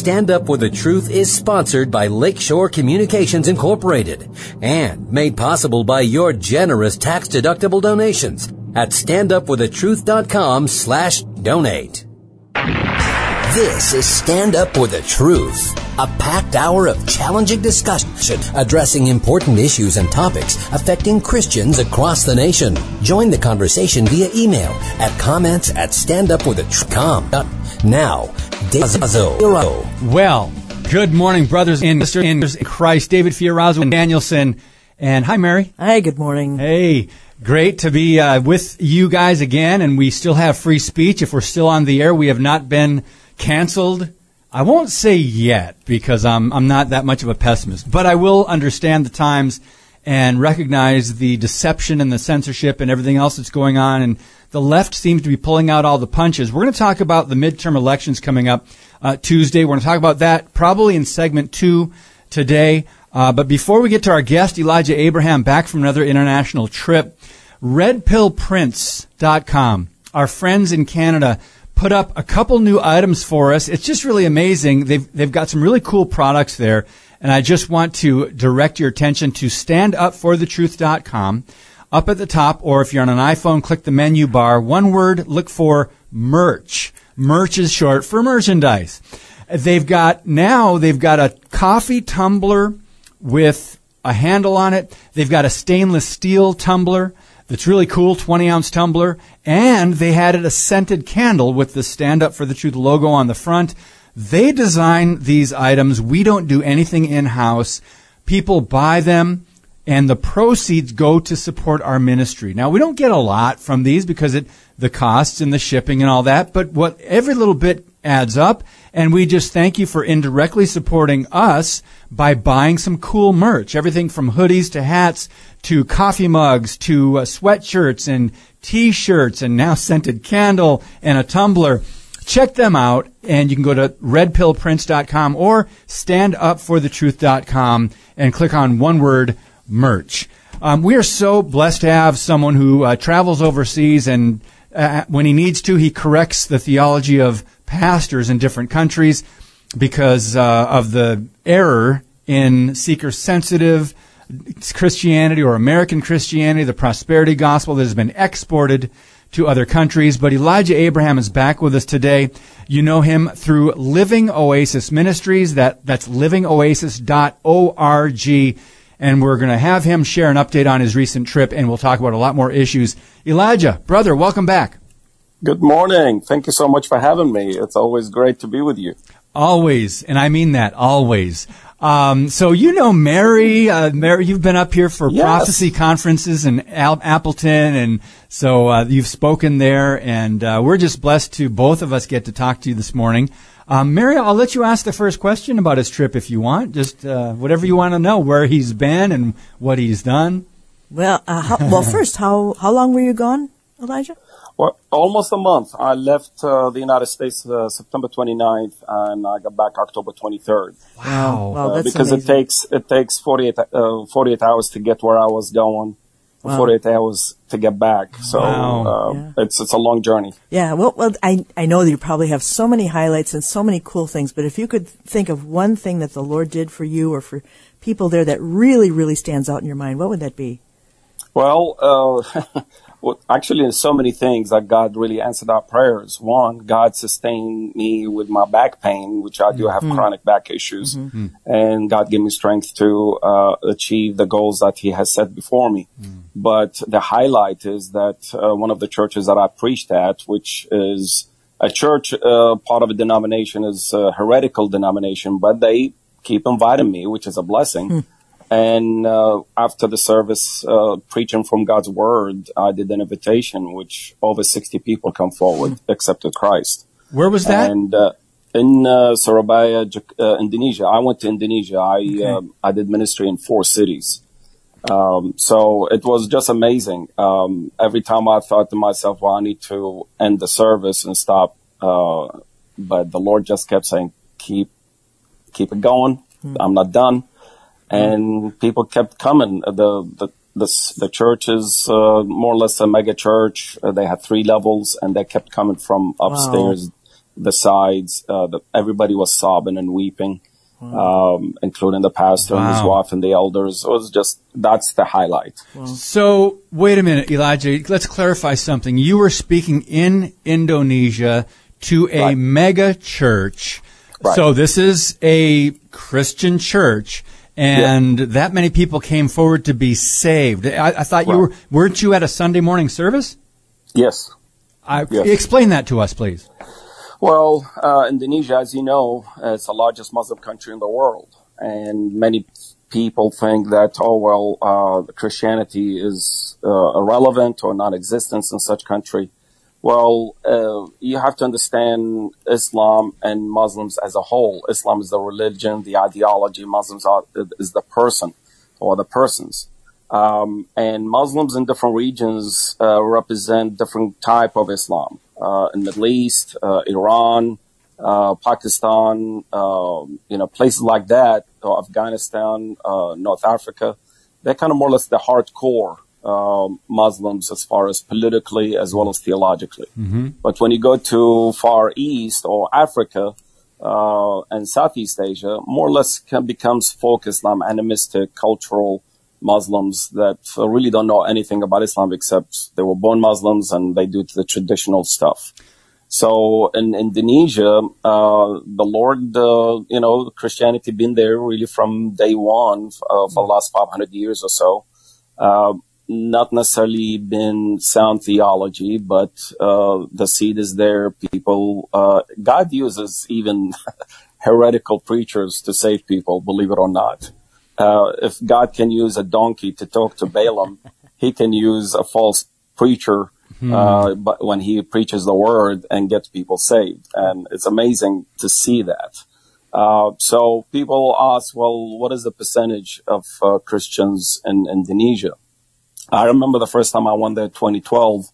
Stand Up with the Truth is sponsored by Lakeshore Communications Incorporated and made possible by your generous tax-deductible donations at standupwiththetruth.com slash donate. This is Stand Up for the Truth, a packed hour of challenging discussion addressing important issues and topics affecting Christians across the nation. Join the conversation via email at comments at standupwiththetruth.com. Now, Dazzo. Well, good morning, brothers and sisters in Christ. David Fiorazo and Danielsen. And hi, Mary. Hi, good morning. Hey, great to be uh, with you guys again. And we still have free speech. If we're still on the air, we have not been canceled. I won't say yet because I'm, I'm not that much of a pessimist, but I will understand the times and recognize the deception and the censorship and everything else that's going on. And the left seems to be pulling out all the punches. We're going to talk about the midterm elections coming up uh, Tuesday. We're going to talk about that probably in segment two today. Uh, but before we get to our guest, Elijah Abraham, back from another international trip, redpillprints.com. our friends in Canada, put up a couple new items for us. It's just really amazing. They've, they've got some really cool products there. And I just want to direct your attention to standupforthetruth.com. Up at the top, or if you're on an iPhone, click the menu bar. One word, look for merch. Merch is short for merchandise. They've got, now they've got a coffee tumbler with a handle on it. They've got a stainless steel tumbler that's really cool, 20 ounce tumbler. And they had it a scented candle with the Stand Up for the Truth logo on the front. They design these items. We don't do anything in house. People buy them and the proceeds go to support our ministry. Now we don't get a lot from these because it, the costs and the shipping and all that, but what every little bit adds up. And we just thank you for indirectly supporting us by buying some cool merch. Everything from hoodies to hats to coffee mugs to uh, sweatshirts and t-shirts and now scented candle and a tumbler. Check them out and you can go to redpillprints.com or standupforthetruth.com and click on one word merch. Um, we are so blessed to have someone who uh, travels overseas and uh, when he needs to, he corrects the theology of pastors in different countries because uh, of the error in seeker sensitive Christianity or American Christianity, the prosperity gospel that has been exported to other countries. But Elijah Abraham is back with us today. You know him through Living Oasis Ministries. That, that's livingoasis.org. And we're going to have him share an update on his recent trip and we'll talk about a lot more issues. Elijah, brother, welcome back. Good morning. Thank you so much for having me. It's always great to be with you. Always. And I mean that always. Um, so you know Mary, uh, Mary, you've been up here for Yes. prophecy conferences in Al- Appleton, and so uh, you've spoken there, and uh, we're just blessed to both of us get to talk to you this morning. Um, Mary, I'll let you ask the first question about his trip if you want, just uh, whatever you want to know, where he's been and what he's done. Well, uh, how, well, first, how how long were you gone, Elijah? Well, almost a month. I left uh, the United States uh, September 29th and I got back October 23rd. Wow. Wow, Uh, that's because amazing. it takes it takes 48 uh, 48 hours to get where I was going. Wow. 48 hours to get back. So Wow. uh, Yeah. it's it's a long journey. Yeah, well, well, I I know that you probably have so many highlights and so many cool things, but if you could think of one thing that the Lord did for you or for people there that really, really stands out in your mind, what would that be? Well, uh, well, actually, there's so many things that God really answered our prayers. One, God sustained me with my back pain, which I do have chronic back issues, and God gave me strength to uh, achieve the goals that He has set before me. But the highlight is that uh, one of the churches that I preached at, which is a church, uh, part of a denomination, is a heretical denomination, but they keep inviting me, which is a blessing. And uh, after the service, uh, preaching from God's word, I did an invitation, which over 60 people come forward, accepted Christ. Where was that? And uh, in uh, Surabaya, uh, Indonesia, I went to Indonesia. I um, I did ministry in four cities. Um, so it was just amazing. Um, every time I thought to myself, well, I need to end the service and stop. Uh, but the Lord just kept saying, keep, keep it going. I'm not done. And people kept coming. The, the, the, the church is, uh, more or less a mega church. Uh, they had three levels and they kept coming from upstairs, the sides. Uh, the, everybody was sobbing and weeping, um, including the pastor and his wife and the elders. It was just that's the highlight. So wait a minute, Elijah. Let's clarify something. You were speaking in Indonesia to a Right. mega church. Right. So this is a Christian church, and that many people came forward to be saved. I, I thought you were. Weren't you at a Sunday morning service? Yes. I, Yes. Explain that to us, please. Well, uh, Indonesia, as you know, is the largest Muslim country in the world, and many people think that oh well, uh, Christianity is uh, irrelevant or non-existent in such country. Well, uh, you have to understand Islam and Muslims as a whole. Islam is the religion, the ideology. Muslims are is the person or the persons. Um, and Muslims in different regions uh, represent different type of Islam. Uh, in the Middle East, uh, Iran, uh, Pakistan, um, you know, places like that, Afghanistan, uh, North Africa, they're kind of more or less the hardcore um, Muslims as far as politically as well as theologically. But when you go to Far East or Africa uh, and Southeast Asia, more or less can, becomes folk Islam, animistic, cultural Muslims that uh, really don't know anything about Islam except they were born Muslims and they do the traditional stuff. So in Indonesia, uh, the Lord, uh, you know, Christianity been there really from day one uh, for the last 500 years or so. Not necessarily been sound theology, but uh, the seed is there. People, uh, God uses even heretical preachers to save people, believe it or not. Uh, if God can use a donkey to talk to Balaam, he can use a false preacher uh, but when he preaches the word and gets people saved. And it's amazing to see that. Uh, so people ask, well, what is the percentage of uh, Christians in Indonesia? I remember the first time I went there, 2012.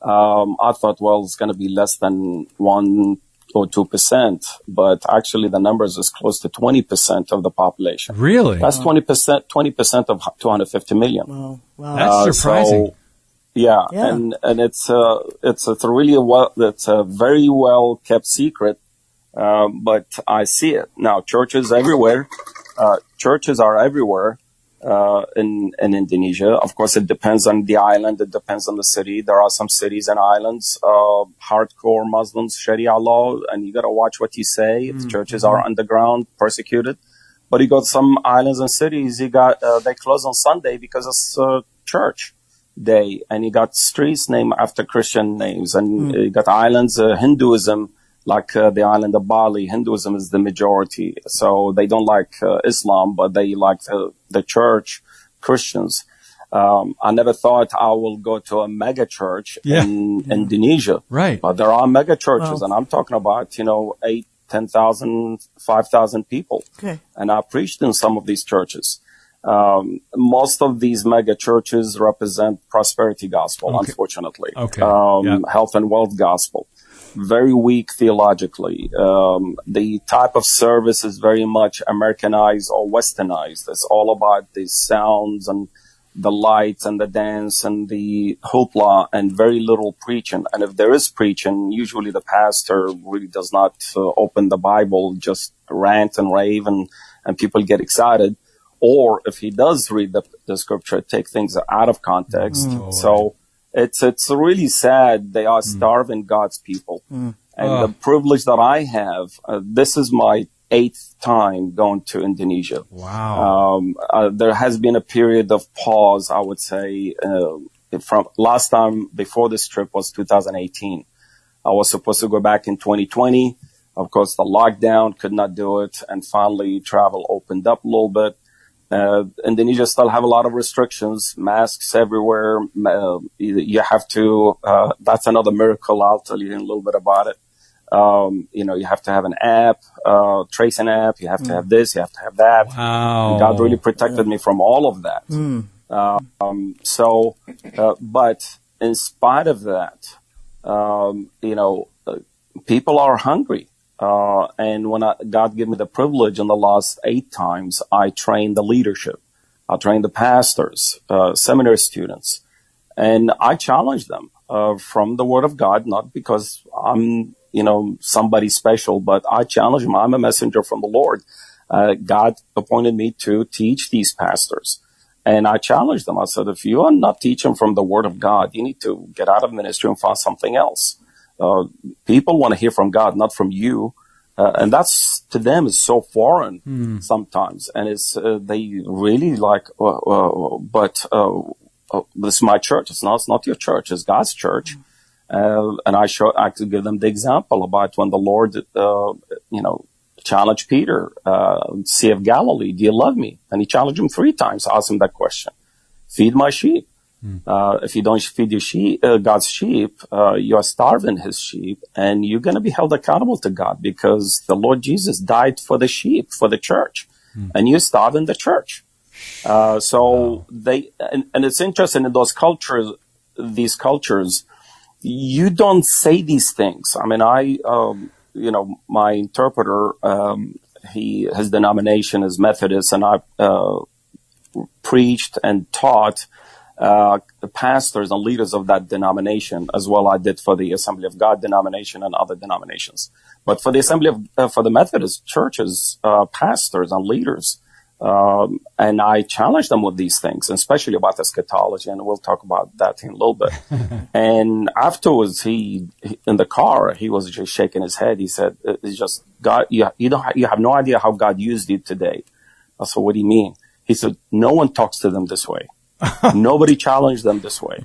Um, I thought, well, it's going to be less than one or two percent, but actually the numbers is close to 20 percent of the population. Really? That's 20 percent, 20 percent of 250 million. Wow. Wow. That's Uh, surprising. so- yeah, Yeah. and and it's uh it's it's really a well it's a very well kept secret, um, but I see it now. Churches everywhere, uh, churches are everywhere in in Indonesia. Of course, it depends on the island. It depends on the city. There are some cities and islands, uh, hardcore Muslims, Sharia law, and you got to watch what you say. If the churches are underground, persecuted. But you got some islands and cities. You got uh, they close on Sunday because it's uh, church day, and you got streets named after Christian names, and you got islands. Uh, Hinduism, like uh, the island of Bali, Hinduism is the majority, so they don't like uh, Islam, but they like the, the church, Christians. Um, I never thought I will go to a mega church Yeah. in Indonesia, Right. but there are mega churches, Wow. and I'm talking about you know eight, ten thousand, five thousand people Okay. and I preached in some of these churches. Um, most of these mega churches represent prosperity gospel, Okay. unfortunately. Okay. Um, Yeah. Health and wealth gospel. Very weak theologically. Um, the type of service is very much Americanized or westernized. It's all about the sounds and the lights and the dance and the hoopla and very little preaching. And if there is preaching, usually the pastor really does not uh, open the Bible, just rant and rave and, and people get excited. Or if he does read the, the scripture, take things out of context. So it's, it's really sad. They are starving God's people. And Oh. the privilege that I have, uh, this is my eighth time going to Indonesia. Wow. Um, uh, there has been a period of pause, I would say, uh, from last time before this trip was 2018. I was supposed to go back in 2020. Of course, the lockdown could not do it. And finally travel opened up a little bit. Uh, Indonesia still have a lot of restrictions, masks everywhere. Uh, you have to, uh, that's another miracle. I'll tell you in a little bit about it. Um, you know, you have to have an app, uh, tracing app. You have to have this, you have to have that. wow. God really protected me from all of that. Um, so, uh, but in spite of that, um, you know, uh, people are hungry. Uh, and when I, God gave me the privilege in the last eight times, I trained the leadership. I trained the pastors, uh, seminary students, and I challenged them, uh, from the word of God, not because I'm you know, somebody special, but I challenge them. I'm a messenger from the Lord. Uh, God appointed me to teach these pastors. And I challenged them. I said, if you are not teaching from the word of God, you need to get out of ministry and find something else. Uh, people want to hear from God, not from you. Uh, and that's to them is so foreign mm. sometimes. And it's, uh, they really like, uh, uh, but, uh, this is my church. It's not, it's not your church. It's God's church. Mm. and I show, I could give them the example about when the Lord, you know, challenged Peter, Sea of Galilee, do you love me? And he challenged him three times, asked him that question. Feed my sheep. Mm. Uh, if you don't feed your sheep, uh, God's sheep, uh, you're starving his sheep and you're going to be held accountable to God because the Lord Jesus died for the sheep, for the church mm. and you're starving the church. Uh, so wow. they, and, and, it's interesting in those cultures, these cultures, you don't say these things. I mean, I, um, you know, my interpreter, um, he, his denomination is Methodist and I, uh, preached and taught uh, the pastors and leaders of that denomination, as well I did for the Assembly of God denomination and other denominations. But for the Assembly of, uh, for the Methodist churches, uh, pastors and leaders, um, and I challenged them with these things, especially about eschatology, and we'll talk about that in a little bit. and afterwards, he, he, in the car, he was just shaking his head. He said, "It's just God. You, you don't. You have no idea how God used you today." I said, "What do you mean?" He said, "No one talks to them this way." nobody challenged them this way.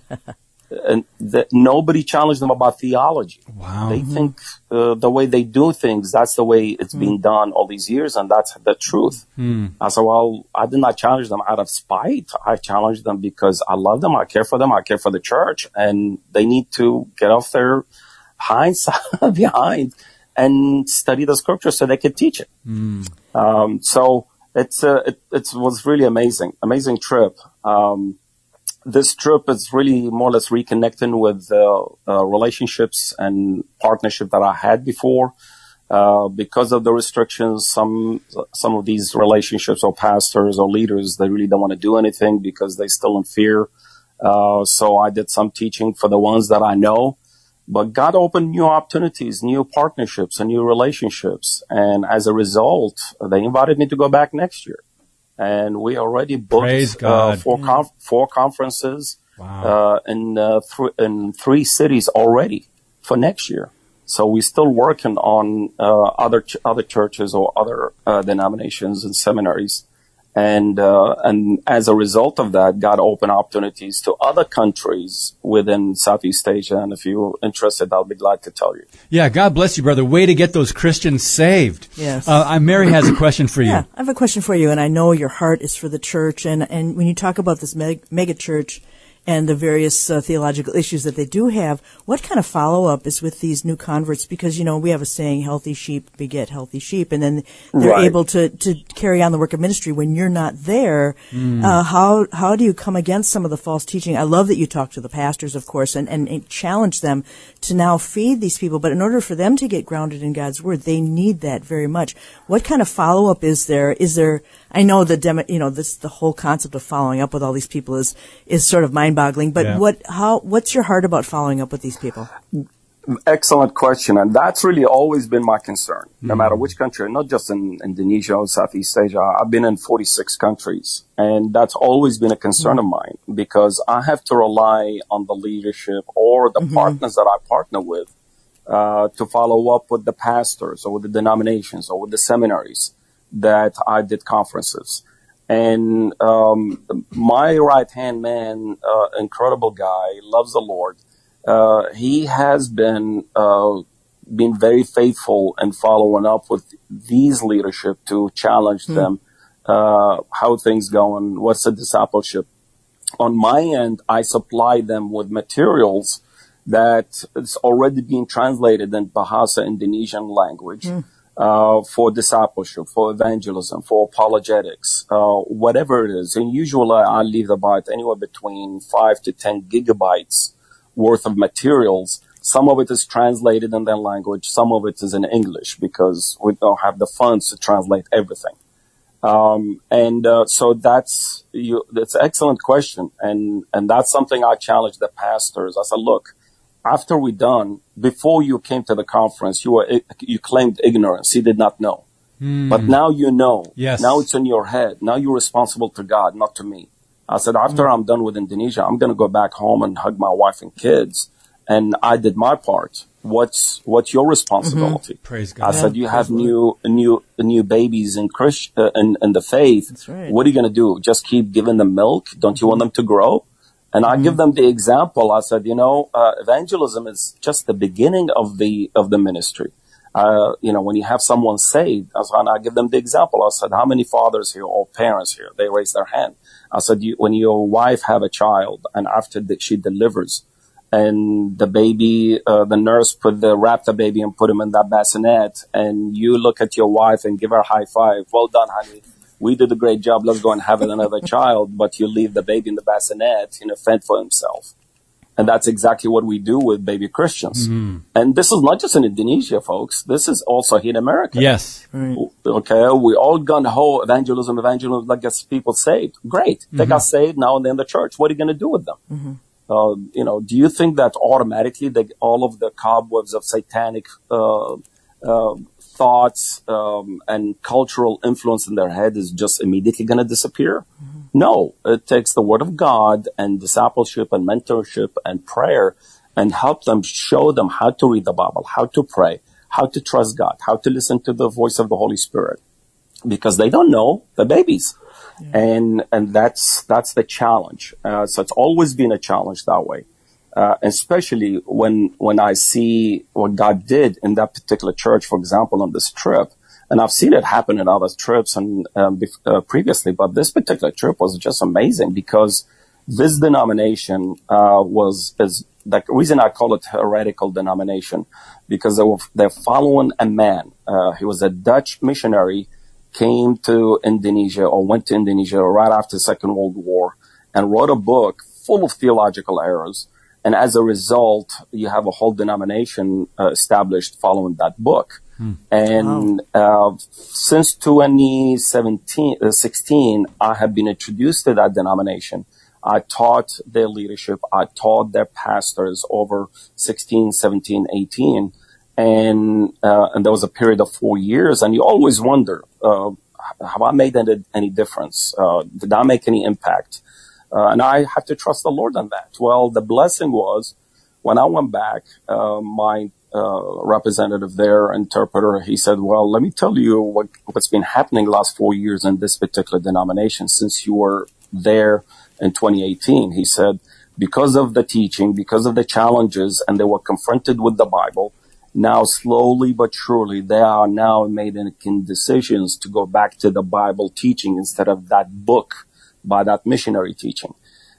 And that nobody challenged them about theology. Wow. They mm-hmm. think uh, the way they do things, that's the way it's mm. been done all these years, and that's the truth. Mm. I said, well, I did not challenge them out of spite. I challenged them because I love them, I care for them, I care for the church, and they need to get off their hinds behind and study the scripture so they can teach it. Mm. Um, so it's uh, it, it was really amazing, amazing trip. Um, this trip is really more or less reconnecting with uh, uh, relationships and partnership that I had before. Uh, because of the restrictions, some some of these relationships or pastors or leaders they really don't want to do anything because they're still in fear. Uh, so I did some teaching for the ones that I know, but God opened new opportunities, new partnerships, and new relationships. And as a result, they invited me to go back next year and we already booked uh, four conf- four conferences wow. uh, in uh, th- in three cities already for next year. So we're still working on uh, other ch- other churches or other uh, denominations and seminaries and uh, and as a result of that, God opened opportunities to other countries within Southeast Asia. And if you're interested, I'll be glad to tell you. Yeah, God bless you, brother. Way to get those Christians saved. Yes. Uh, Mary has a question for you. Yeah, I have a question for you, and I know your heart is for the church. And and when you talk about this mega church and the various uh, theological issues that they do have, what kind of follow up is with these new converts? Because you know we have a saying, "Healthy sheep beget healthy sheep," and then they're right. able to to carry on the work of ministry when you're not there. Mm. Uh, how how do you come against some of the false teaching? I love that you talk to the pastors, of course, and, and, and challenge them to now feed these people. But in order for them to get grounded in God's word, they need that very much. What kind of follow up is there? Is there I know the demo, you know, this, the whole concept of following up with all these people is, is sort of mind boggling, but yeah. what, how, what's your heart about following up with these people? Excellent question. And that's really always been my concern, mm-hmm. no matter which country, not just in Indonesia or Southeast Asia. I've been in 46 countries and that's always been a concern mm-hmm. of mine because I have to rely on the leadership or the mm-hmm. partners that I partner with, uh, to follow up with the pastors or with the denominations or with the seminaries that I did conferences. And um, my right hand man, uh, incredible guy, loves the Lord. Uh, he has been uh, been very faithful and following up with these leadership to challenge mm. them. Uh, how things going? What's the discipleship? On my end, I supply them with materials that is already being translated in Bahasa Indonesian language. Mm uh, for discipleship, for evangelism, for apologetics, uh, whatever it is. And usually I leave about anywhere between five to 10 gigabytes worth of materials. Some of it is translated in their language. Some of it is in English because we don't have the funds to translate everything. Um, and uh, so that's you, that's an excellent question, and and that's something I challenge the pastors. I said, look, after we done, before you came to the conference, you were you claimed ignorance. You did not know, Hmm. but now you know. Yes. Now it's in your head. Now you're responsible to God, not to me. I said after I'm done with Indonesia, I'm going to go back home and hug my wife and kids, and I did my part. What's what's your responsibility? Praise God. I said you have new new new babies in Christ uh, in, in the faith. That's right. What are you going to do? Just keep giving them milk? Don't you want them to grow? And I give them the example. I said, you know, uh, evangelism is just the beginning of the of the ministry. Uh, you know, when you have someone saved, I, said, and I give them the example. I said, how many fathers here or parents here? They raise their hand. I said, you, when your wife have a child and after that she delivers, and the baby, uh, the nurse put the wrap the baby and put him in that bassinet, and you look at your wife and give her a high five. Well done, honey. We did a great job. Let's go and have another child. But you leave the baby in the bassinet, you know, fend for himself. And that's exactly what we do with baby Christians. And this is not just in Indonesia, folks. This is also here in America. Yes. Okay, we all gun ho evangelism, evangelism that gets people saved. Great, they got saved now and then the church. What are you going to do with them? Uh, you know, do you think that automatically they, all of the cobwebs of satanic uh, uh, thoughts um, and cultural influence in their head is just immediately going to disappear? No, it takes the word of God and discipleship and mentorship and prayer and help them show them how to read the Bible, how to pray, how to trust God, how to listen to the voice of the Holy Spirit because they don't know the babies. And, and that's, that's the challenge. Uh, so it's always been a challenge that way. Uh, especially when, when I see what God did in that particular church, for example, on this trip. And I've seen it happen in other trips and, um, bef- uh, previously, but this particular trip was just amazing because this denomination, uh, was, is the reason I call it heretical denomination because they were, they're following a man. Uh, he was a Dutch missionary came to Indonesia or went to Indonesia right after the Second World War and wrote a book full of theological errors. And as a result, you have a whole denomination uh, established following that book. And uh, since 2017, uh, 16, I have been introduced to that denomination. I taught their leadership. I taught their pastors over 16, 17, 18. And, uh, and there was a period of four years. And you always wonder, uh, have I made any, any difference? Uh, did I make any impact? Uh, and I have to trust the Lord on that. Well, the blessing was when I went back, uh, my uh, representative there, interpreter, he said, well, let me tell you what, what's been happening last four years in this particular denomination since you were there in 2018. He said, because of the teaching, because of the challenges, and they were confronted with the Bible, now slowly but surely they are now making decisions to go back to the Bible teaching instead of that book by that missionary teaching.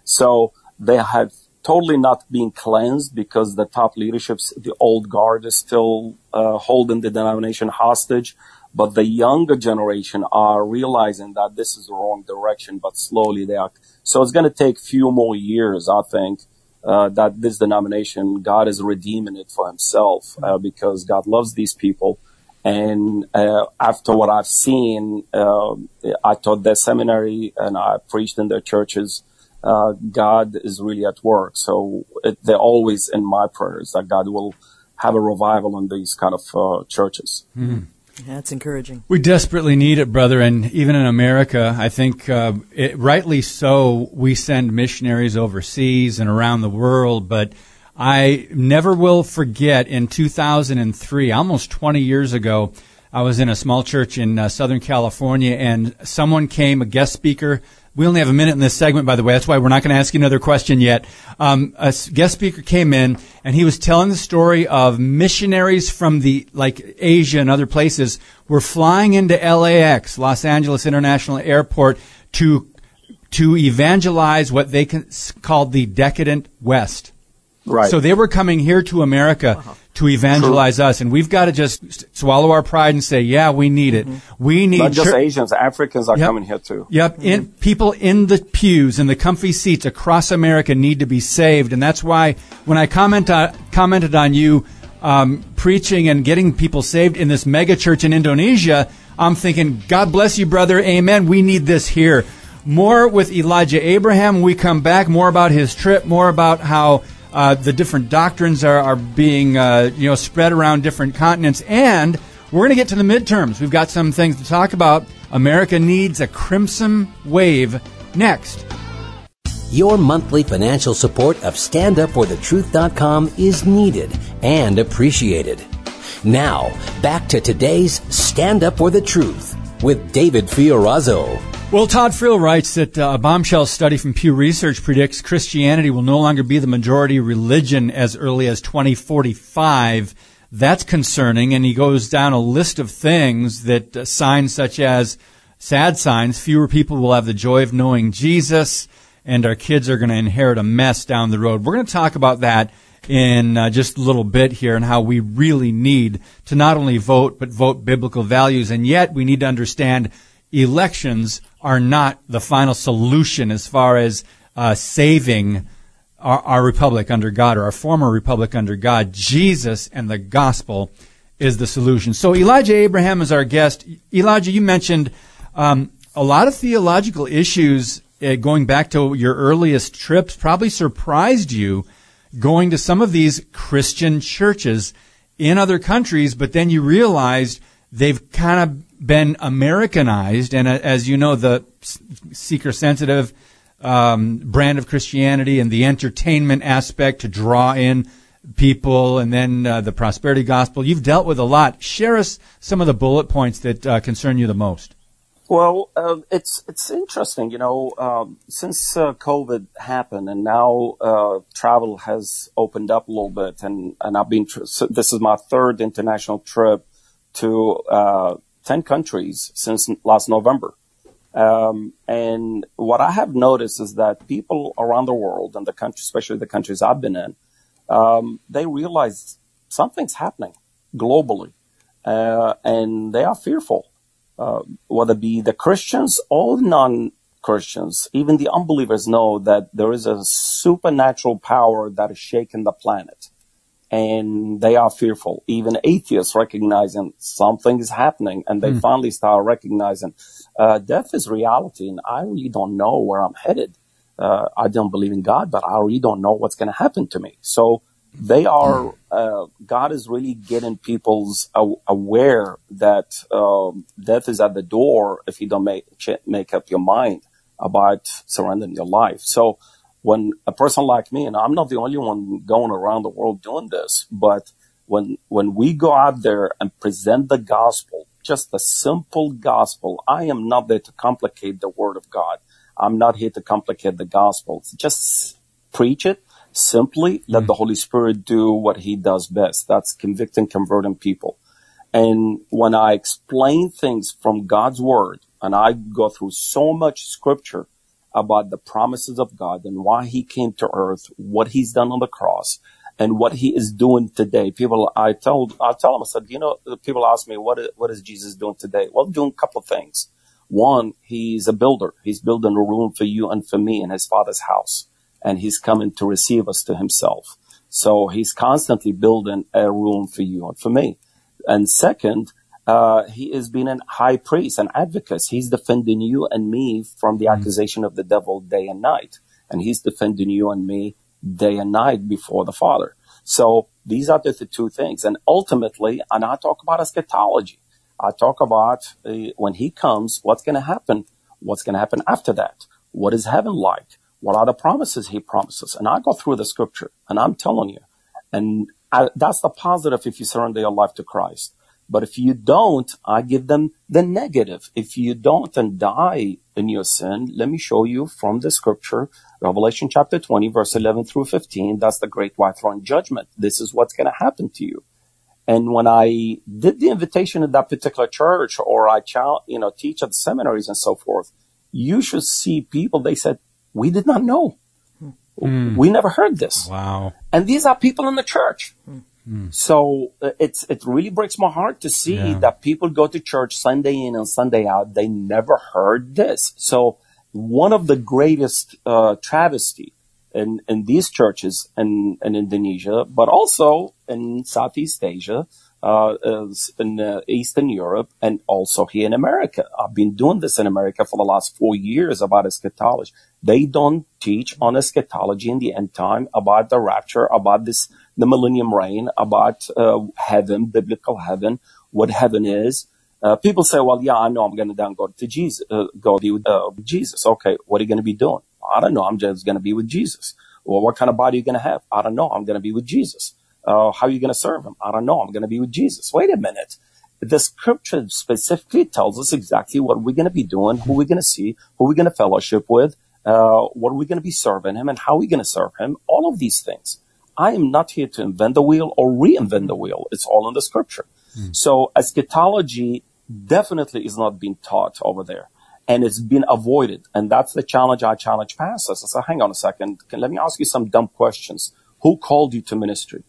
So they have totally not been cleansed because the top leaderships, the old guard is still uh, holding the denomination hostage. But the younger generation are realizing that this is the wrong direction, but slowly they are. So it's going to take few more years, I think, uh, that this denomination, God is redeeming it for himself, uh, because God loves these people. And, uh, after what I've seen, uh, I taught their seminary and I preached in their churches. Uh, God is really at work. So it, they're always in my prayers that God will have a revival in these kind of, uh, churches. That's encouraging. We desperately need it, brother, and even in America, I think uh, it, rightly so. We send missionaries overseas and around the world, but I never will forget. In 2003, almost 20 years ago, I was in a small church in uh, Southern California, and someone came, a guest speaker. We only have a minute in this segment, by the way. That's why we're not going to ask you another question yet. Um, a guest speaker came in, and he was telling the story of missionaries from the like Asia and other places were flying into LAX, Los Angeles International Airport, to to evangelize what they called the decadent West. Right. So they were coming here to America uh-huh. to evangelize us, and we've got to just swallow our pride and say, "Yeah, we need it. Mm-hmm. We need Not just Asians, Africans are Yep. coming here too. Yep, mm-hmm. in, people in the pews, in the comfy seats across America need to be saved, and that's why when I comment on, commented on you um, preaching and getting people saved in this mega church in Indonesia, I'm thinking, God bless you, brother. Amen. We need this here. More with Elijah Abraham. when We come back more about his trip, more about how Uh, the different doctrines are, are being uh, you know spread around different continents, and we're going to get to the midterms. We've got some things to talk about. America needs a crimson wave next. Your monthly financial support of StandUpForTheTruth.com is needed and appreciated. Now, back to today's Stand Up for the Truth with David Fiorazo. Well, Todd Friel writes that uh, a bombshell study from Pew Research predicts Christianity will no longer be the majority religion as early as 2045. That's concerning, and he goes down a list of things that uh, signs such as sad signs, fewer people will have the joy of knowing Jesus, and our kids are going to inherit a mess down the road. We're going to talk about that in uh, just a little bit here and how we really need to not only vote, but vote biblical values. And yet we need to understand elections are not the final solution as far as uh, saving our, our republic under God or our former republic under God. Jesus and the gospel is the solution. So Elijah Abraham is our guest. Elijah, you mentioned um, a lot of theological issues uh, going back to your earliest trips probably surprised you going to some of these Christian churches in other countries, but then you realized they've kind of been Americanized. And uh, as you know, the seeker sensitive um, brand of Christianity and the entertainment aspect to draw in people and then uh, the prosperity gospel. You've dealt with a lot. Share us some of the bullet points that uh, concern you the most. Well, uh, it's it's interesting, you know, um, since uh, COVID happened and now uh, travel has opened up a little bit, and and I've been tr- so this is my third international trip to uh, ten countries since last November, um, and what I have noticed is that people around the world and the country, especially the countries I've been in, um, they realize something's happening globally, uh, and they are fearful uh, whether it be the Christians or non-Christians, even the unbelievers know that there is a supernatural power that is shaking the planet. And they are fearful. Even atheists recognizing something is happening and they mm. finally start recognizing, uh, death is reality and I really don't know where I'm headed. Uh, I don't believe in God, but I really don't know what's going to happen to me. So they are uh, God is really getting people's aware that um, death is at the door if you don't make make up your mind about surrendering your life. So when a person like me, and I'm not the only one going around the world doing this, but when when we go out there and present the gospel, just the simple gospel, I am not there to complicate the word of God. I'm not here to complicate the gospel. Just preach it Simply let mm the Holy Spirit do what he does best. That's convicting, converting people. And when I explain things from God's word and I go through so much scripture about the promises of God and why he came to earth, what he's done on the cross and what he is doing today. People, I told, I tell them, I said, you know, people ask me, what is, what is Jesus doing today? Well, doing a couple of things. One, he's a builder. He's building a room for you and for me in his father's house and he's coming to receive us to himself. So he's constantly building a room for you and for me. And second, uh, he is being a high priest and advocate. He's defending you and me from the mm-hmm. accusation of the devil day and night. And he's defending you and me day and night before the Father. So these are the, the two things. And ultimately, and I talk about eschatology. I talk about uh, when he comes, what's going to happen? What's going to happen after that? What is heaven like? What are the promises he promises? And I go through the scripture and I'm telling you, and I, that's the positive if you surrender your life to Christ. But if you don't, I give them the negative. If you don't and die in your sin, let me show you from the scripture, Revelation chapter 20, verse 11 through 15. That's the great white throne judgment. This is what's going to happen to you. And when I did the invitation at that particular church or I, you know, teach at the seminaries and so forth, you should see people, they said, we did not know. Mm. We never heard this. Wow. And these are people in the church. Mm. So uh, it's, it really breaks my heart to see yeah. that people go to church Sunday in and Sunday out. They never heard this. So one of the greatest, uh, travesty in, in these churches in, in Indonesia, but also in Southeast Asia, uh, in uh, Eastern Europe and also here in America. I've been doing this in America for the last four years about eschatology. They don't teach on eschatology in the end time about the rapture, about this, the millennium reign, about uh, heaven, biblical heaven, what heaven is. Uh, people say, well, yeah, I know I'm going to down go to Jesus, uh, go be with uh, Jesus. Okay. What are you going to be doing? I don't know. I'm just going to be with Jesus. Well, what kind of body are you going to have? I don't know. I'm going to be with Jesus. Uh, how are you going to serve him? I don't know. I'm going to be with Jesus. Wait a minute. The scripture specifically tells us exactly what we're going to be doing, who we're going to see, who we're going to fellowship with, uh, what are we going to be serving him and how are we going to serve him? All of these things. I am not here to invent the wheel or reinvent the wheel. It's all in the scripture. Mm. So eschatology definitely is not being taught over there and it's been avoided. And that's the challenge I challenge pastors. I said, hang on a second. Can, let me ask you some dumb questions. Who called you to ministry?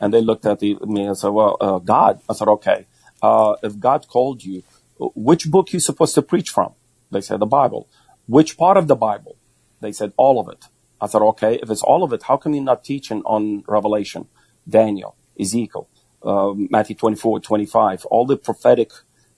And they looked at me and said, well, uh, God. I said, okay. Uh, if God called you, which book you supposed to preach from? They said the Bible. Which part of the Bible? They said all of it. I said, okay, if it's all of it, how come you're not teaching on Revelation, Daniel, Ezekiel, uh, Matthew 24, 25, all the prophetic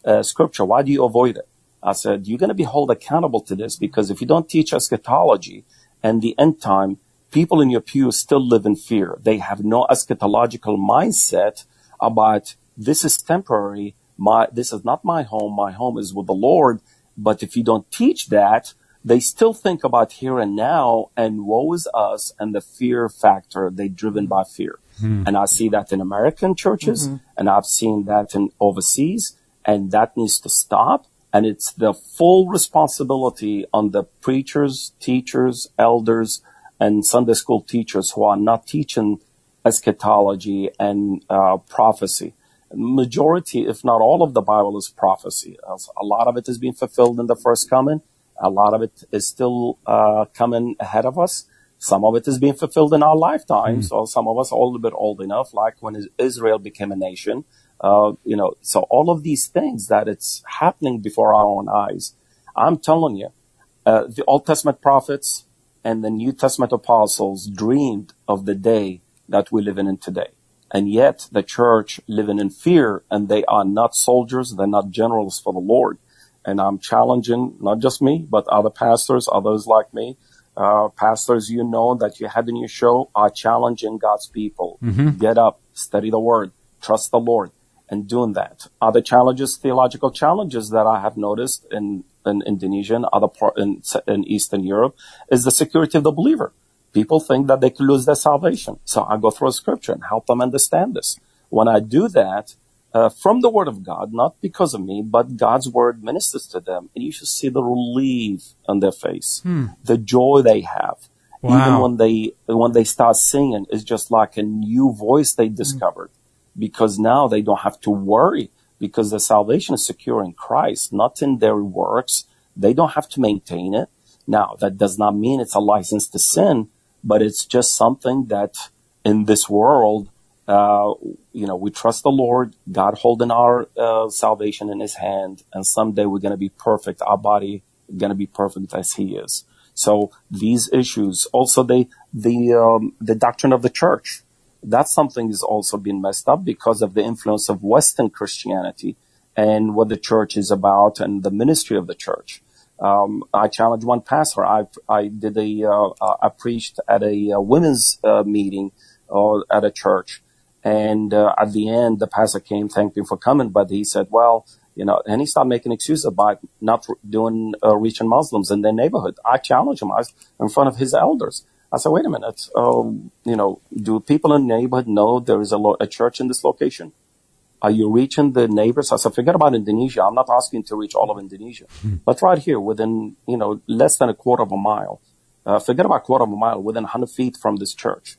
uh, scripture? Why do you avoid it? I said, you're going to be held accountable to this because if you don't teach eschatology and the end time, people in your pew still live in fear. They have no eschatological mindset about this is temporary. My, this is not my home. My home is with the Lord. But if you don't teach that, they still think about here and now and woe is us and the fear factor. They're driven by fear. Hmm. And I see that in American churches mm-hmm. and I've seen that in overseas and that needs to stop. And it's the full responsibility on the preachers, teachers, elders, and Sunday school teachers who are not teaching eschatology and uh, prophecy. Majority, if not all of the Bible is prophecy. A lot of it is being fulfilled in the first coming. A lot of it is still uh, coming ahead of us. Some of it is being fulfilled in our lifetime. Mm. So some of us are a little bit old enough, like when Israel became a nation. Uh, you know, so all of these things that it's happening before our own eyes. I'm telling you, uh, the Old Testament prophets, and the New Testament apostles dreamed of the day that we live in today. And yet the church living in fear and they are not soldiers. They're not generals for the Lord. And I'm challenging not just me, but other pastors, others like me, uh, pastors you know that you had in your show are challenging God's people. Mm-hmm. Get up, study the word, trust the Lord and doing that. Other challenges, theological challenges that I have noticed in in Indonesia and other part in, in Eastern Europe is the security of the believer. People think that they could lose their salvation. So I go through a scripture and help them understand this. When I do that, uh, from the word of God, not because of me, but God's word ministers to them. And you should see the relief on their face, hmm. the joy they have. Wow. Even when they, when they start singing, it's just like a new voice they discovered hmm. because now they don't have to worry because the salvation is secure in Christ, not in their works. They don't have to maintain it. Now, that does not mean it's a license to sin, but it's just something that in this world, uh, you know, we trust the Lord, God holding our uh, salvation in his hand, and someday we're going to be perfect. Our body going to be perfect as he is. So these issues, also the, the, um, the doctrine of the church, that something is also being messed up because of the influence of Western Christianity and what the church is about and the ministry of the church. Um, I challenged one pastor. I, I did a, uh I preached at a, a uh, women's uh, meeting or at a church. And uh, at the end, the pastor came, thanked me for coming, but he said, well, you know, and he started making excuses about not doing uh, reaching Muslims in their neighborhood. I challenged him. I was in front of his elders. I said, wait a minute. Um, you know, do people in the neighborhood know there is a, lo- a church in this location? Are you reaching the neighbors? I said, forget about Indonesia. I'm not asking to reach all of Indonesia, hmm. but right here within, you know, less than a quarter of a mile. Uh, forget about a quarter of a mile within 100 feet from this church.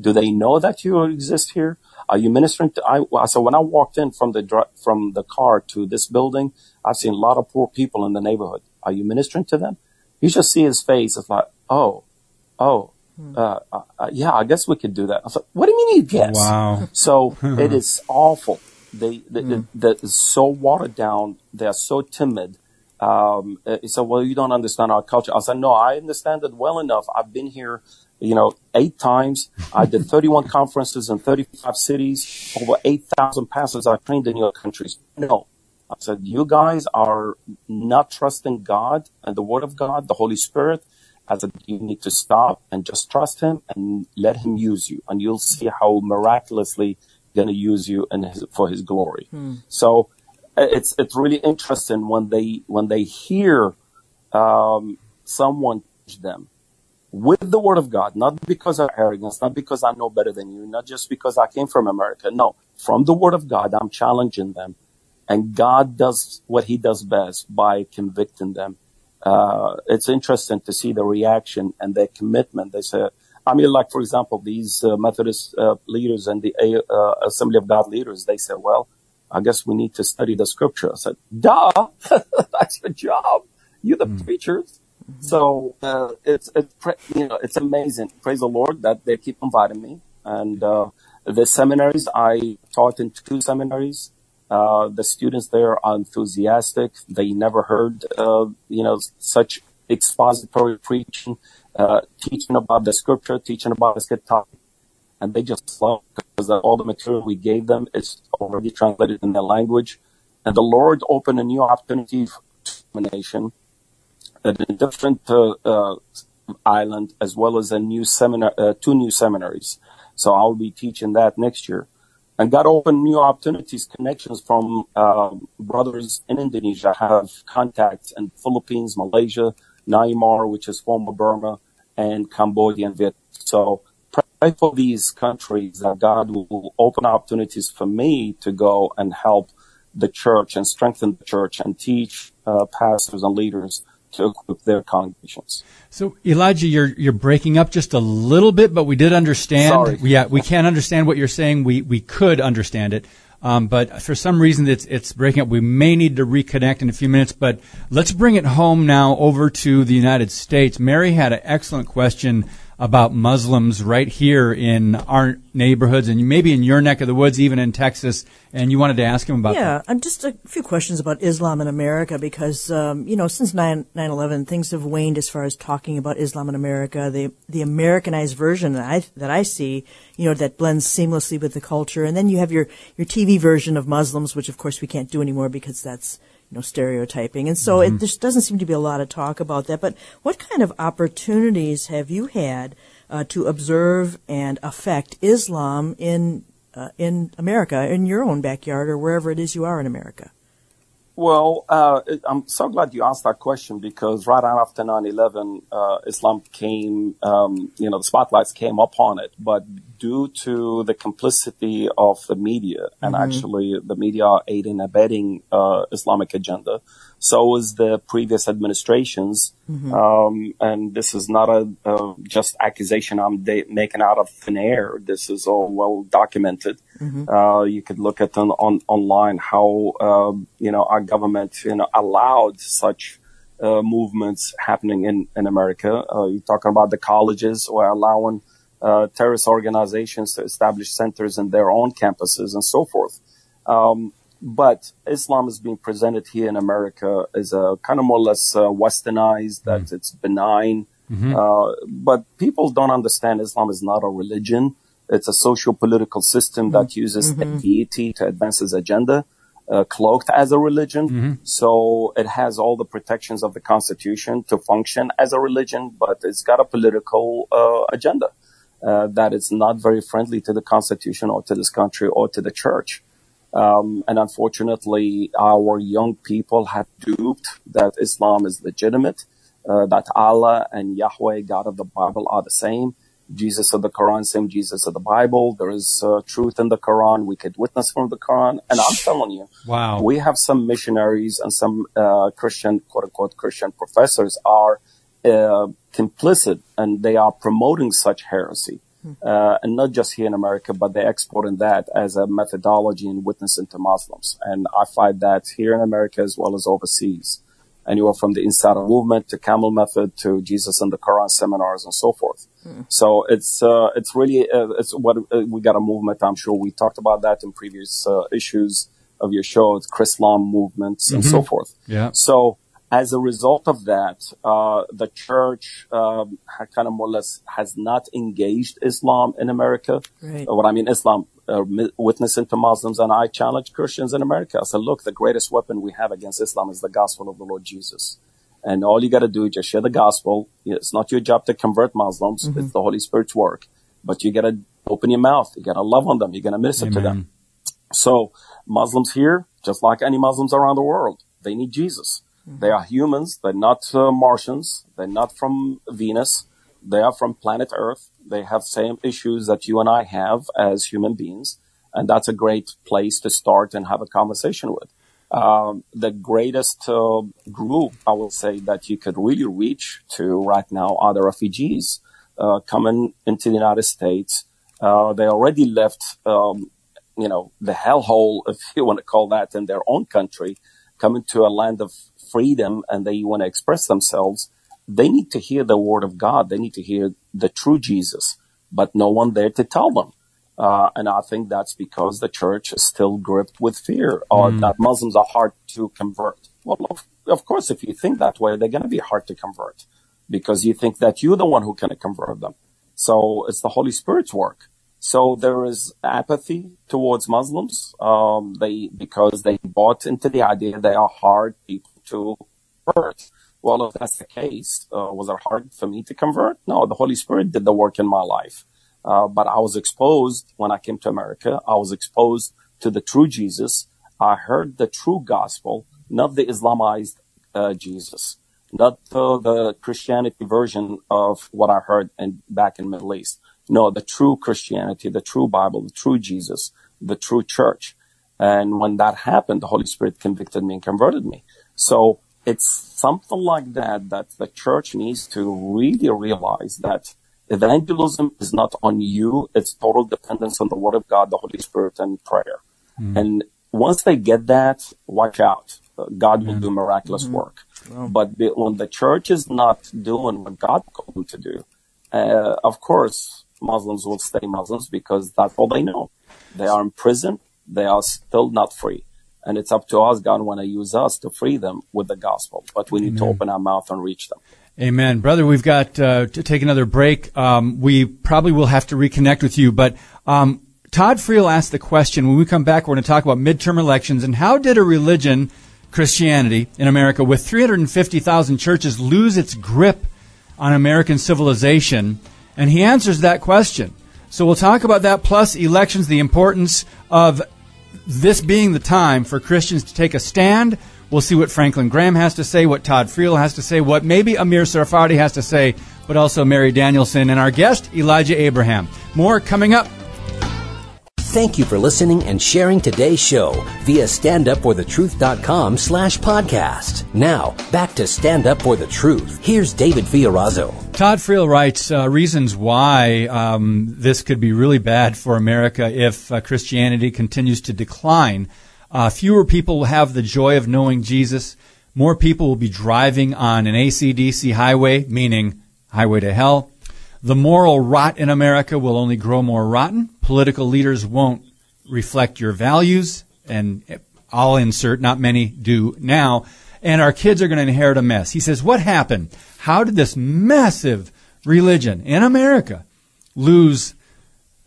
Do they know that you exist here? Are you ministering to, I, I said, when I walked in from the, from the car to this building, I've seen a lot of poor people in the neighborhood. Are you ministering to them? You just see his face. It's like, oh, oh, hmm. uh, uh, yeah, I guess we could do that. I thought, what do you mean you guess? Wow. So it is awful. They, they, mm. that is so watered down. They are so timid. Um, he said, well, you don't understand our culture. I said, no, I understand it well enough. I've been here, you know, eight times. I did 31 conferences in 35 cities, over 8,000 pastors I trained in your countries. No. I said, you guys are not trusting God and the word of God, the Holy Spirit. I said, you need to stop and just trust him and let him use you. And you'll see how miraculously going to use you in his, for his glory. Hmm. So it's it's really interesting when they when they hear um, someone teach them with the word of God, not because of arrogance, not because I know better than you, not just because I came from America. No, from the word of God, I'm challenging them, and God does what He does best by convicting them. Uh, it's interesting to see the reaction and their commitment. They say, I mean, like for example, these uh, Methodist uh, leaders and the uh, Assembly of God leaders, they say, well I guess we need to study the scripture. I said, duh, that's your job. You're the mm. preachers. Mm-hmm. So, uh, it's, it's, you know, it's amazing. Praise the Lord that they keep inviting me. And, uh, the seminaries, I taught in two seminaries. Uh, the students there are enthusiastic. They never heard, uh, you know, such expository preaching, uh, teaching about the scripture, teaching about the topic and they just love because all the material we gave them is already translated in their language. And the Lord opened a new opportunity for dissemination at a different uh, uh, island, as well as a new seminar, uh, two new seminaries. So I'll be teaching that next year. And God opened new opportunities, connections from brothers in Indonesia have contacts in Philippines, Malaysia, Myanmar, which is former Burma, and Cambodia and Vietnam. So pray for these countries that God will open opportunities for me to go and help the church and strengthen the church and teach uh, pastors and leaders to equip their congregations. So Elijah, you're you're breaking up just a little bit, but we did understand. Sorry. Yeah, we can't understand what you're saying. We we could understand it. Um, but for some reason it's it's breaking up. We may need to reconnect in a few minutes, but let's bring it home now over to the United States. Mary had an excellent question about Muslims right here in our neighborhoods and maybe in your neck of the woods, even in Texas. And you wanted to ask him about yeah, that. Yeah, just a few questions about Islam in America because, um, you know, since 9 11, things have waned as far as talking about Islam in America. The, the Americanized version that I, that I see, you know, that blends seamlessly with the culture. And then you have your, your TV version of Muslims, which of course we can't do anymore because that's you know, stereotyping. And so mm-hmm. it, there doesn't seem to be a lot of talk about that. But what kind of opportunities have you had uh, to observe and affect Islam in uh, in America, in your own backyard, or wherever it is you are in America? Well, uh, I'm so glad you asked that question because right after 9/11, uh, Islam came, um, you know, the spotlights came upon it, but due to the complicity of the media and mm-hmm. actually the media aiding abetting uh, Islamic agenda. So is the previous administrations. Mm-hmm. Um, and this is not a, a just accusation I'm de- making out of thin air. This is all well documented. Mm-hmm. Uh, you could look at on, on online how, uh, you know, our government, you know, allowed such uh, movements happening in, in America. Uh, you're talking about the colleges or allowing uh, terrorist organizations to establish centers in their own campuses and so forth. Um, but Islam is being presented here in America as a kind of more or less uh, westernized, that mm-hmm. it's benign. Mm-hmm. Uh, but people don't understand Islam is not a religion. It's a social political system mm-hmm. that uses mm-hmm. deity to advance its agenda, uh, cloaked as a religion. Mm-hmm. So it has all the protections of the constitution to function as a religion, but it's got a political uh, agenda uh, that is not very friendly to the Constitution or to this country or to the church. Um, and unfortunately, our young people have duped that Islam is legitimate, uh, that Allah and Yahweh, God of the Bible, are the same. Jesus of the Quran, same Jesus of the Bible. There is uh, truth in the Quran. We could witness from the Quran. And I'm telling you, wow, we have some missionaries and some uh, Christian, quote unquote, Christian professors are uh, complicit and they are promoting such heresy. Uh, and not just here in America, but they're exporting that as a methodology in witnessing to Muslims. And I find that here in America as well as overseas. Anywhere from the Insider movement to Camel Method to Jesus and the Quran seminars and so forth. Mm. So it's uh, it's really uh, it's what uh, we got a movement. I'm sure we talked about that in previous uh, issues of your show. It's Chrislam movements mm-hmm. and so forth. Yeah. So as a result of that, uh, the church um, kind of more or less has not engaged Islam in America. Right. What I mean, Islam uh, witnessing to Muslims, and I challenge Christians in America. I said, look, the greatest weapon we have against Islam is the gospel of the Lord Jesus. And all you got to do is just share the gospel. It's not your job to convert Muslims. Mm-hmm. It's the Holy Spirit's work. But you got to open your mouth. You got to love on them. You got to minister Amen. to them. So Muslims here, just like any Muslims around the world, they need Jesus. They are humans. They're not uh, Martians. They're not from Venus. They are from planet Earth. They have same issues that you and I have as human beings. And that's a great place to start and have a conversation with. Um, the greatest uh, group, I will say, that you could really reach to right now are the refugees uh, coming into the United States. Uh, they already left, um, you know, the hellhole, if you want to call that, in their own country, coming to a land of freedom, and they want to express themselves. They need to hear the word of God. They need to hear the true Jesus, but no one there to tell them. Uh, and I think that's because the church is still gripped with fear or mm. that Muslims are hard to convert. Well, of, of course, if you think that way, they're going to be hard to convert because you think that you're the one who can convert them. So it's the Holy Spirit's work. So there is apathy towards Muslims. Um, they because they bought into the idea they are hard people to convert. Well, if that's the case, uh, was it hard for me to convert? No, the Holy Spirit did the work in my life. Uh, but I was exposed when I came to America. I was exposed to the true Jesus. I heard the true gospel, not the Islamized uh, Jesus, not the, the, Christianity version of what I heard in, back in Middle East. No, the true Christianity, the true Bible, the true Jesus, the true church. And when that happened, the Holy Spirit convicted me and converted me. So it's something like that that the church needs to really realize that Evangelism is not on you. It's total dependence on the Word of God, the Holy Spirit, and prayer. Mm. And once they get that, watch out. God will do miraculous mm-hmm. work. But the, when the church is not doing what God called them to do, uh, of course, Muslims will stay Muslims because that's all they know. They are in prison. They are still not free. And it's up to us, God, want to use us to free them with the gospel. But we need Amen. to open our mouth and reach them. Amen. Brother, we've got uh, to take another break. Um, we probably will have to reconnect with you, but um, Todd Friel asked the question when we come back, we're going to talk about midterm elections and how did a religion, Christianity, in America, with 350,000 churches, lose its grip on American civilization? And he answers that question. So we'll talk about that, plus elections, the importance of this being the time for Christians to take a stand We'll see what Franklin Graham has to say, what Todd Friel has to say, what maybe Amir Tsarfati has to say, but also Mary Danielsen and our guest, Elijah Abraham. More coming up. Thank you for listening and sharing today's show via standupforthetruth.com slash podcast. Now, back to Stand Up For The Truth. Here's David Fiorazo. Todd Friel writes uh, reasons why um, this could be really bad for America if uh, Christianity continues to decline. Uh, fewer people will have the joy of knowing Jesus. More people will be driving on an ACDC highway, meaning highway to hell. The moral rot in America will only grow more rotten. Political leaders won't reflect your values, and I'll insert, not many do now. And our kids are going to inherit a mess. He says, what happened? How did this massive religion in America lose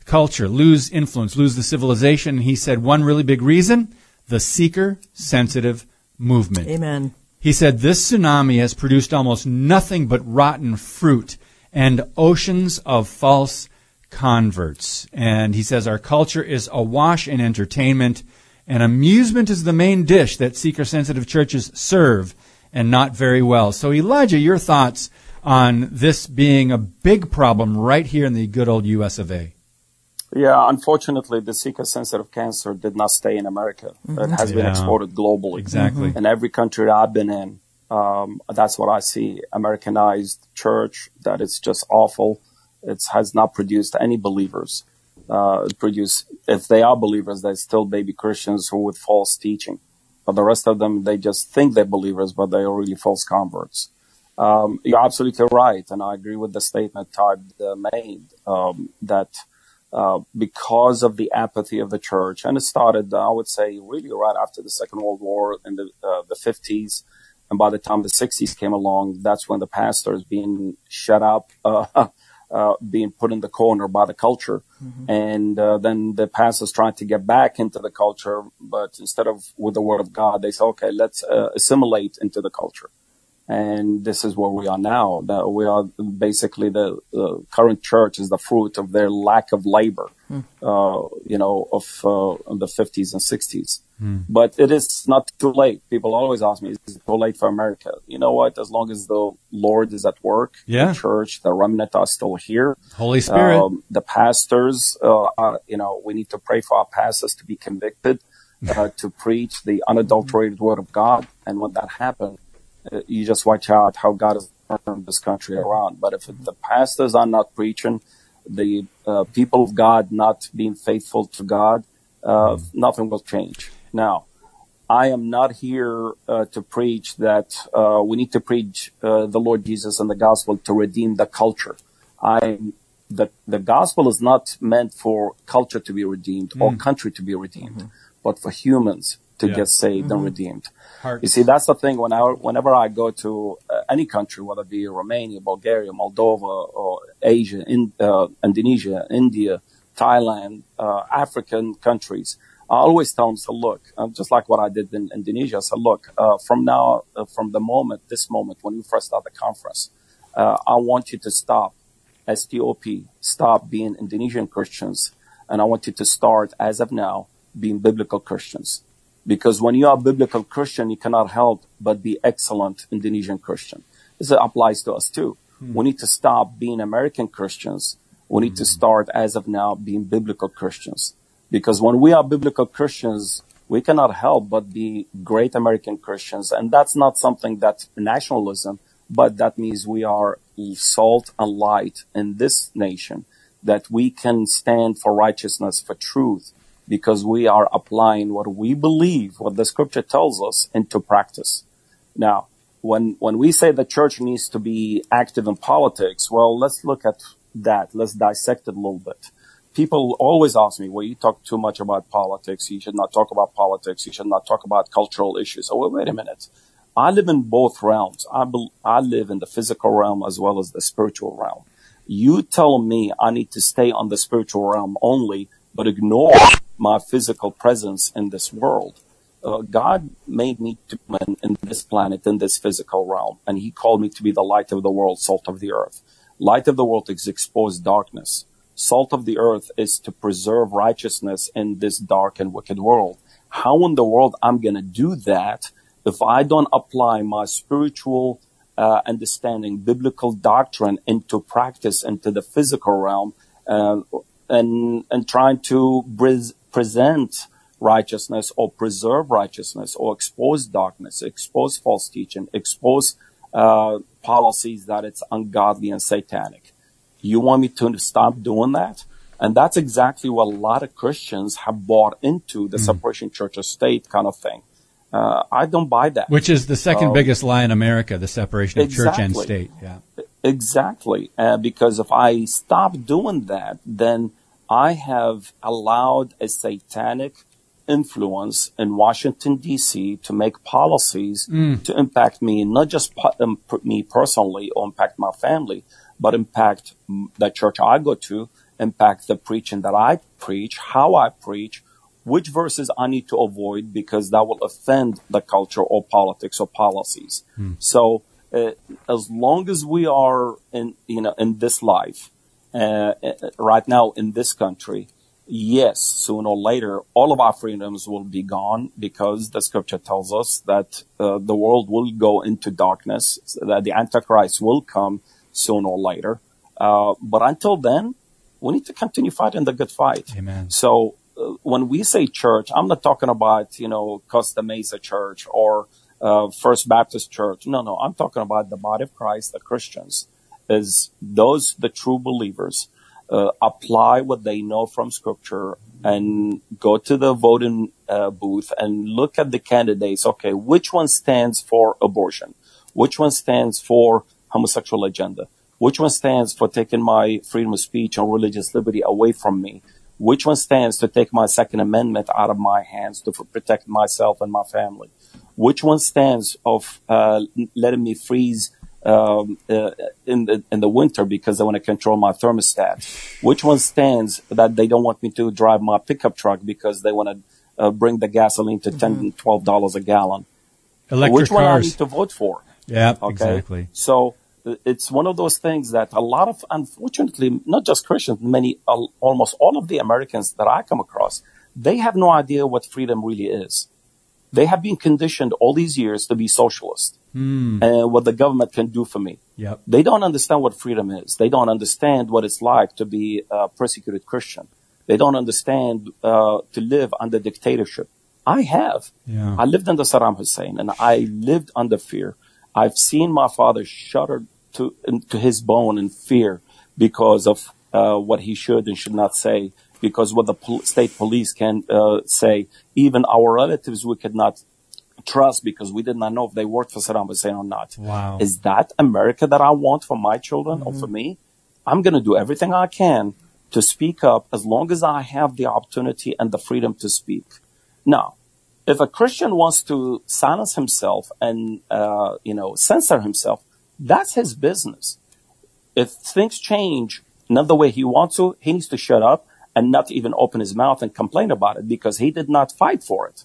culture, lose influence, lose the civilization? And he said, one really big reason the seeker sensitive movement. Amen. He said this tsunami has produced almost nothing but rotten fruit and oceans of false converts. And he says our culture is awash in entertainment and amusement is the main dish that seeker sensitive churches serve and not very well. So Elijah, your thoughts on this being a big problem right here in the good old US of A. Yeah, unfortunately, the seeker sensitive cancer did not stay in America. Mm-hmm. It has yeah. been exported globally. Exactly. In every country I've been in, um, that's what I see. Americanized church that it's just awful. It has not produced any believers. Uh, produce, if they are believers, they're still baby Christians who with false teaching. But the rest of them, they just think they're believers, but they are really false converts. Um, you're absolutely right. And I agree with the statement Todd uh, made, um, that uh, because of the apathy of the church. And it started, I would say, really right after the Second World War in the, uh, the 50s, And by the time the 60s came along, that's when the pastors being shut up, uh, uh, being put in the corner by the culture. Mm-hmm. And uh, then the pastors trying to get back into the culture, but instead of with the word of God, they say, okay, let's uh, assimilate into the culture and this is where we are now. That we are basically the, the, current church is the fruit of their lack of labor, mm. uh, you know, of uh, the 50s and 60s. Mm. But it is not too late. People always ask me, "Is it too late for America?" You know what? As long as the Lord is at work, yeah. the church, the remnant are still here. Holy Spirit, um, the pastors, uh, are, you know, we need to pray for our pastors to be convicted. Uh, to preach the unadulterated word of God, and when that happens, you just watch out how God has turned this country around. But if the pastors are not preaching, the uh, people of God not being faithful to God, uh, nothing will change. Now, I am not here uh, to preach that uh, we need to preach uh, the Lord Jesus and the gospel to redeem the culture. I the the gospel is not meant for culture to be redeemed mm. or country to be redeemed, mm-hmm. but for humans to yeah. get saved mm-hmm. and redeemed. Hearts. You see, that's the thing. When I, whenever I go to uh, any country, whether it be Romania, Bulgaria, Moldova, or Asia, in, uh, Indonesia, India, Thailand, uh, African countries, I always tell them, so look, uh, just like what I did in Indonesia, I said, look, uh, from now, uh, from the moment, this moment, when we first start the conference, I want you to stop STOP, stop being Indonesian Christians, and I want you to start, as of now, being biblical Christians. Because when you are a biblical Christian, you cannot help but be excellent Indonesian Christian. This applies to us too. Hmm. We need to stop being American Christians. We need to hmm. start as of now being biblical Christians. Because when we are biblical Christians, we cannot help but be great American Christians. And that's not something that's nationalism, but that means we are salt and light in this nation, that we can stand for righteousness, for truth, because we are applying what we believe, what the scripture tells us into practice. Now, when, when we say the church needs to be active in politics, well, let's look at that. Let's dissect it a little bit. People always ask me, well, you talk too much about politics. You should not talk about politics. You should not talk about cultural issues. Oh, wait, wait a minute. I live in both realms. I, be, I live in the physical realm as well as the spiritual realm. You tell me I need to stay on the spiritual realm only, but ignore my physical presence in this world. Uh, God made me to in, in this planet, in this physical realm, and He called me to be the light of the world, salt of the earth. Light of the world is expose darkness. Salt of the earth is to preserve righteousness in this dark and wicked world. How in the world I'm going to do that if I don't apply my spiritual uh, understanding, biblical doctrine into practice, into the physical realm, uh, and and trying to bris- present righteousness or preserve righteousness or expose darkness, expose false teaching, expose uh, policies that it's ungodly and satanic. You want me to stop doing that? And that's exactly what a lot of Christians have bought into the mm. separation church or state kind of thing. Uh, I don't buy that. Which is the second um, biggest lie in America, the separation of exactly. church and state. Yeah. Exactly. Uh, because if I stop doing that, then I have allowed a satanic influence in Washington D.C. to make policies mm. to impact me, not just um, me personally or impact my family, but impact the church I go to, impact the preaching that I preach, how I preach, which verses I need to avoid because that will offend the culture or politics or policies. Mm. So uh, as long as we are in, you know, in this life, uh, right now in this country, yes, sooner or later, all of our freedoms will be gone because the scripture tells us that uh, the world will go into darkness, that the Antichrist will come sooner or later. Uh, but until then, we need to continue fighting the good fight. Amen. So uh, when we say church, I'm not talking about, you know, Costa Mesa Church or uh, First Baptist Church. No, no, I'm talking about the body of Christ, the Christians is those, the true believers, uh, apply what they know from scripture and go to the voting uh, booth and look at the candidates. Okay, which one stands for abortion? Which one stands for homosexual agenda? Which one stands for taking my freedom of speech and religious liberty away from me? Which one stands to take my second amendment out of my hands to protect myself and my family? Which one stands of uh, letting me freeze um, uh, in the in the winter because they want to control my thermostat? Which one stands that they don't want me to drive my pickup truck because they want to uh, bring the gasoline to 10 Mm-hmm. 12 dollars a gallon? Electric Which one I need to vote for? Yeah, Okay. exactly. So uh, it's one of those things that a lot of, unfortunately, not just Christians, many, uh, almost all of the Americans that I come across, they have no idea what freedom really is. They have been conditioned all these years to be socialist Hmm. and what the government can do for me. Yep. They don't understand what freedom is. They don't understand what it's like to be a persecuted Christian. They don't understand uh, to live under dictatorship. I have. Yeah. I lived under Saddam Hussein, and I lived under fear. I've seen my father shudder to to his bone in fear because of uh, what he should and should not say, because what the pol- state police can uh, say. Even our relatives, we could not trust because we did not know if they worked for Saddam Hussein or not. Wow. Is that America that I want for my children or for me? I'm going to do everything I can to speak up as long as I have the opportunity and the freedom to speak. Now, if a Christian wants to silence himself and, uh, you know, censor himself, that's his business. If things change not the way he wants to, he needs to shut up and not even open his mouth and complain about it because he did not fight for it.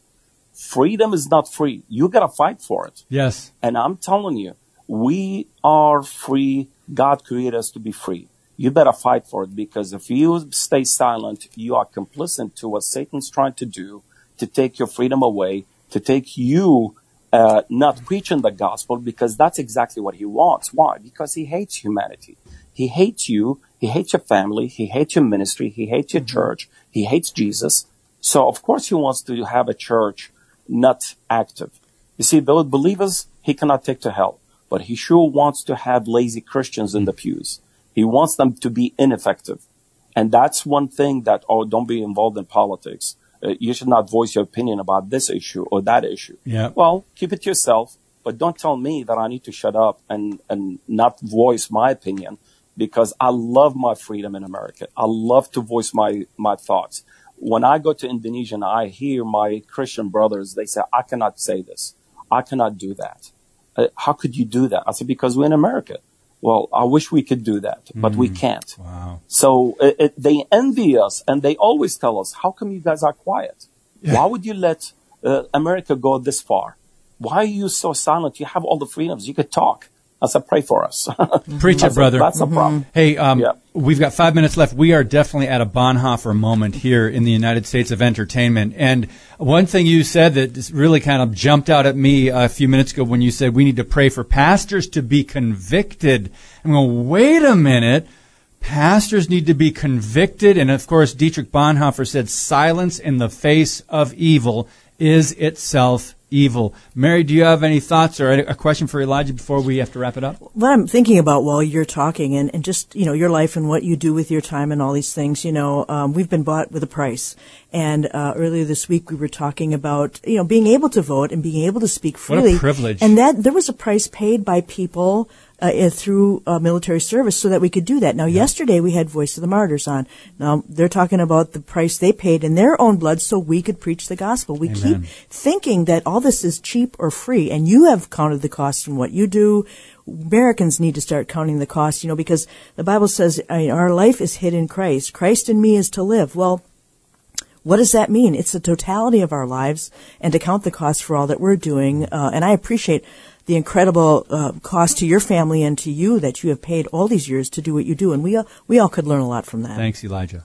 Freedom is not free. You gotta fight for it. Yes. And I'm telling you, we are free. God created us to be free. You better fight for it because if you stay silent, you are complicit to what Satan's trying to do to take your freedom away, to take you uh, not preaching the gospel because that's exactly what he wants. Why? Because he hates humanity. He hates you. He hates your family. He hates your ministry. He hates your church. He hates Jesus. So of course he wants to have a church not active. You see, those believers he cannot take to hell, but he sure wants to have lazy Christians in the pews. He wants them to be ineffective. And that's one thing that, oh, don't be involved in politics. Uh, you should not voice your opinion about this issue or that issue. Yeah. Well, keep it to yourself, but don't tell me that I need to shut up and, and not voice my opinion because I love my freedom in America. I love to voice my, my thoughts. When I go to Indonesia and I hear my Christian brothers, they say, I cannot say this. I cannot do that. Uh, how could you do that? I said, because we're in America. Well, I wish we could do that, but we can't. Wow. So it, it, they envy us and they always tell us, how come you guys are quiet? Why would you let uh, America go this far? Why are you so silent? You have all the freedoms. You could talk. I said, pray for us. Preach it, That's a- brother. That's a problem. Hey, um, Yeah. we've got five minutes left. We are definitely at a Bonhoeffer moment here in the United States of entertainment. And one thing you said that really kind of jumped out at me a few minutes ago when you said we need to pray for pastors to be convicted. I'm going, wait a minute. Pastors need to be convicted. And of course, Dietrich Bonhoeffer said silence in the face of evil is itself evil. Mary, do you have any thoughts or a question for Elijah before we have to wrap it up? what I'm thinking about while you're talking and, and just, you know, your life and what you do with your time and all these things, you know, um, we've been bought with a price. And uh, earlier this week we were talking about, you know, being able to vote and being able to speak What a freely. privilege. And that there was a price paid by people uh, uh, through uh, military service so that we could do that. Now, yesterday we had Voice of the Martyrs on. Now, they're talking about the price they paid in their own blood so we could preach the gospel. We Amen. keep thinking that all this is cheap or free, and you have counted the cost in what you do. Americans need to start counting the cost, you know, because the Bible says I mean, our life is hid in Christ. Christ in me is to live. Well, what does that mean? It's the totality of our lives and to count the cost for all that we're doing. Uh, and I appreciate the incredible uh, cost to your family and to you that you have paid all these years to do what you do. And we all, we all could learn a lot from that. Thanks, Elijah.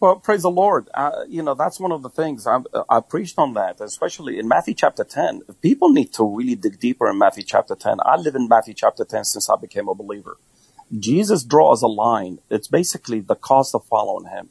Well, praise the Lord. Uh, you know, that's one of the things I've, I preached on that, especially in Matthew chapter 10. People need to really dig deeper in Matthew chapter 10. I live in Matthew chapter 10 since I became a believer. Jesus draws a line. It's basically the cost of following him.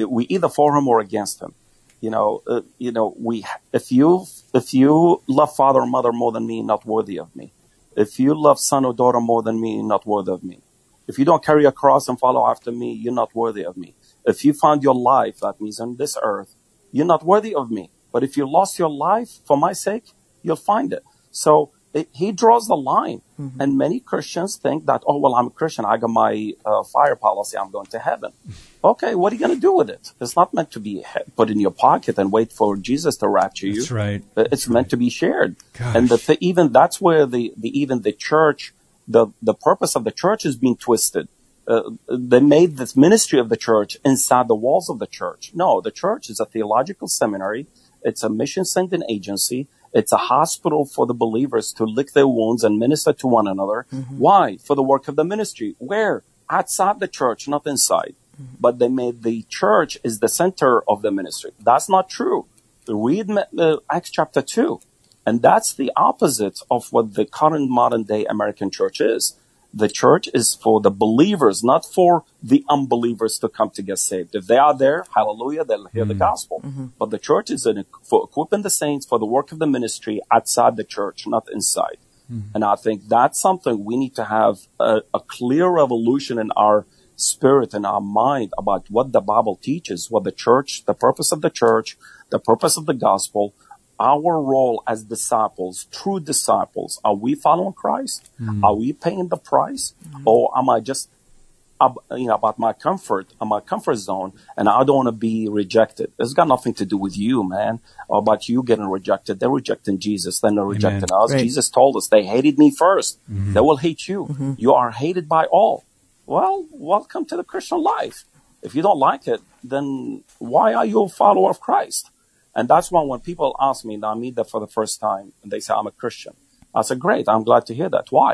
It- we either for him or against him. You know, uh, you know, we, if you, if you love father or mother more than me, not worthy of me. If you love son or daughter more than me, not worthy of me. If you don't carry a cross and follow after me, you're not worthy of me. If you found your life, that means on this earth, you're not worthy of me. But if you lost your life for my sake, you'll find it. So it, he draws the line. Mm-hmm. And many Christians think that, oh, well, I'm a Christian. I got my uh, fire policy. I'm going to heaven. Okay, what are you going to do with it? It's not meant to be put in your pocket and wait for Jesus to rapture you. That's right. It's that's meant right. to be shared. Gosh. And the th- even that's where the, the even the church, the the purpose of the church is being twisted. Uh, they made this ministry of the church inside the walls of the church. No, the church is a theological seminary. It's a mission sending agency. It's a hospital for the believers to lick their wounds and minister to one another. Mm-hmm. Why? For the work of the ministry. Where? Outside the church, not inside. Mm-hmm. But they made the church is the center of the ministry. That's not true. Read uh, Acts chapter 2. And that's the opposite of what the current modern day American church is. The church is for the believers, not for the unbelievers to come to get saved. If they are there, hallelujah, they'll hear the mm-hmm. gospel. Mm-hmm. But the church is in, for equipping the saints for the work of the ministry outside the church, not inside. Mm-hmm. And I think that's something we need to have a, a clear revolution in our spirit and our mind about what the Bible teaches, what the church, the purpose of the church, the purpose of the gospel, our role as disciples, true disciples. Are we following Christ? Hmm. Are we paying the price? Hmm. Or am I just, you know, about my comfort, uh, my comfort zone, and I don't want to be rejected? It's got nothing to do with you, man, or about you getting rejected. They're rejecting Jesus, then they're rejecting us. Right. Jesus told us they hated me 1st mm-hmm. They will hate you. Mm-hmm. You are hated by all. Well, welcome to the Christian life. If you don't like it, then why are you a follower of Christ? And that's why when people ask me, and I meet them for the first time, and they say, I'm a Christian. I say, great, I'm glad to hear that. Why?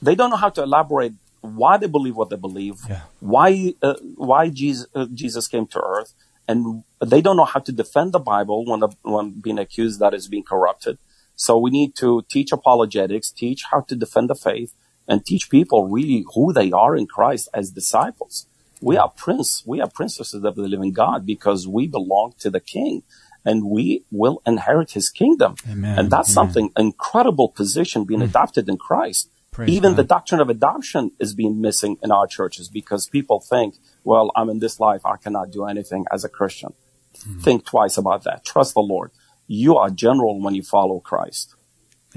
They don't know how to elaborate why they believe what they believe, Yeah. why, uh, why Jesus, uh, Jesus came to earth, and they don't know how to defend the Bible when, when being accused that it's being corrupted. So we need to teach apologetics, teach how to defend the faith, and teach people really who they are in Christ as disciples. We are prince, we are princesses of the living God because we belong to the King, and we will inherit His kingdom. Amen. And that's Amen. something incredible position being adopted in Christ. Praise Even God. the doctrine of adoption is being missing in our churches because people think, well, I'm in this life, I cannot do anything as a Christian. Hmm. Think twice about that. Trust the Lord. You are general when you follow Christ.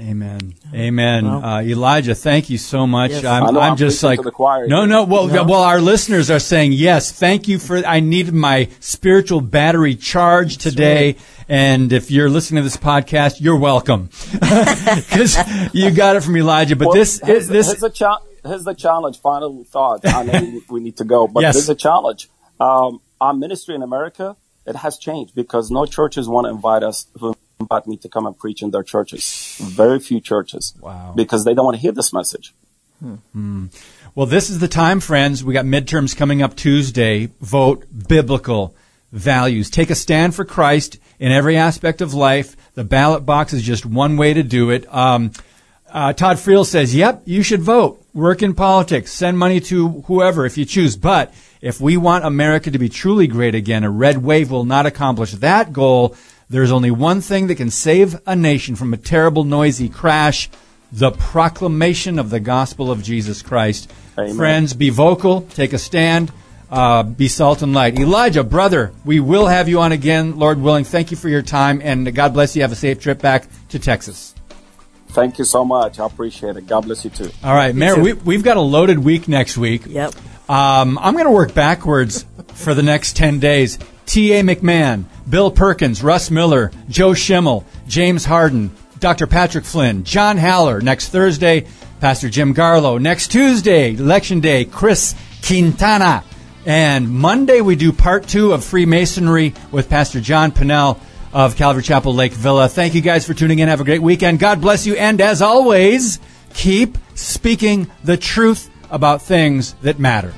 Amen. Amen. Well- uh, Elijah, thank you so much. Yes. I'm, I know I'm I'm just like, to the choir no, no. Well, No. well, our listeners are saying yes. Thank you for. I needed my spiritual battery charged today. And if you're listening to this podcast, you're welcome because you got it from Elijah. But Well, this, here's, this, here's, the cha- here's the challenge. Final thought. I know we- we need to go, but Yes. there's a challenge. Um, our ministry in America, it has changed because no churches want to invite us, me to come and preach in their churches. Very few churches. Wow. Because they don't want to hear this message. Well, this is the time, friends. We got midterms coming up Tuesday. Vote biblical values. Take a stand for Christ in every aspect of life. The ballot box is just one way to do it. Um, uh, Todd Friel says, "Yep, you should vote. Work in politics. Send money to whoever if you choose. But if we want America to be truly great again, a red wave will not accomplish that goal. There's only one thing that can save a nation from a terrible, noisy crash." the proclamation of the gospel of Jesus Christ. Amen. Friends, be vocal, take a stand, uh, be salt and light. Elijah, brother, we will have you on again, Lord willing. Thank you for your time, and God bless you. Have a safe trip back to Texas. Thank you so much. I appreciate it. God bless you too. All right, Mayor, too. we, we've got a loaded week next week. Yep. Um, I'm going to work backwards for the next 10 days. T.A. McMahon, Bill Perkins, Russ Miller, Joe Schimmel, James Harden, Dr. Patrick Flynn, John Haller next Thursday, Pastor Jim Garlow. Next Tuesday, Election Day, Chris Quintana. And Monday, we do part two of Freemasonry with Pastor John Pinnell of Calvary Chapel Lake Villa. Thank you guys for tuning in. Have a great weekend. God bless you. And as always, keep speaking the truth about things that matter.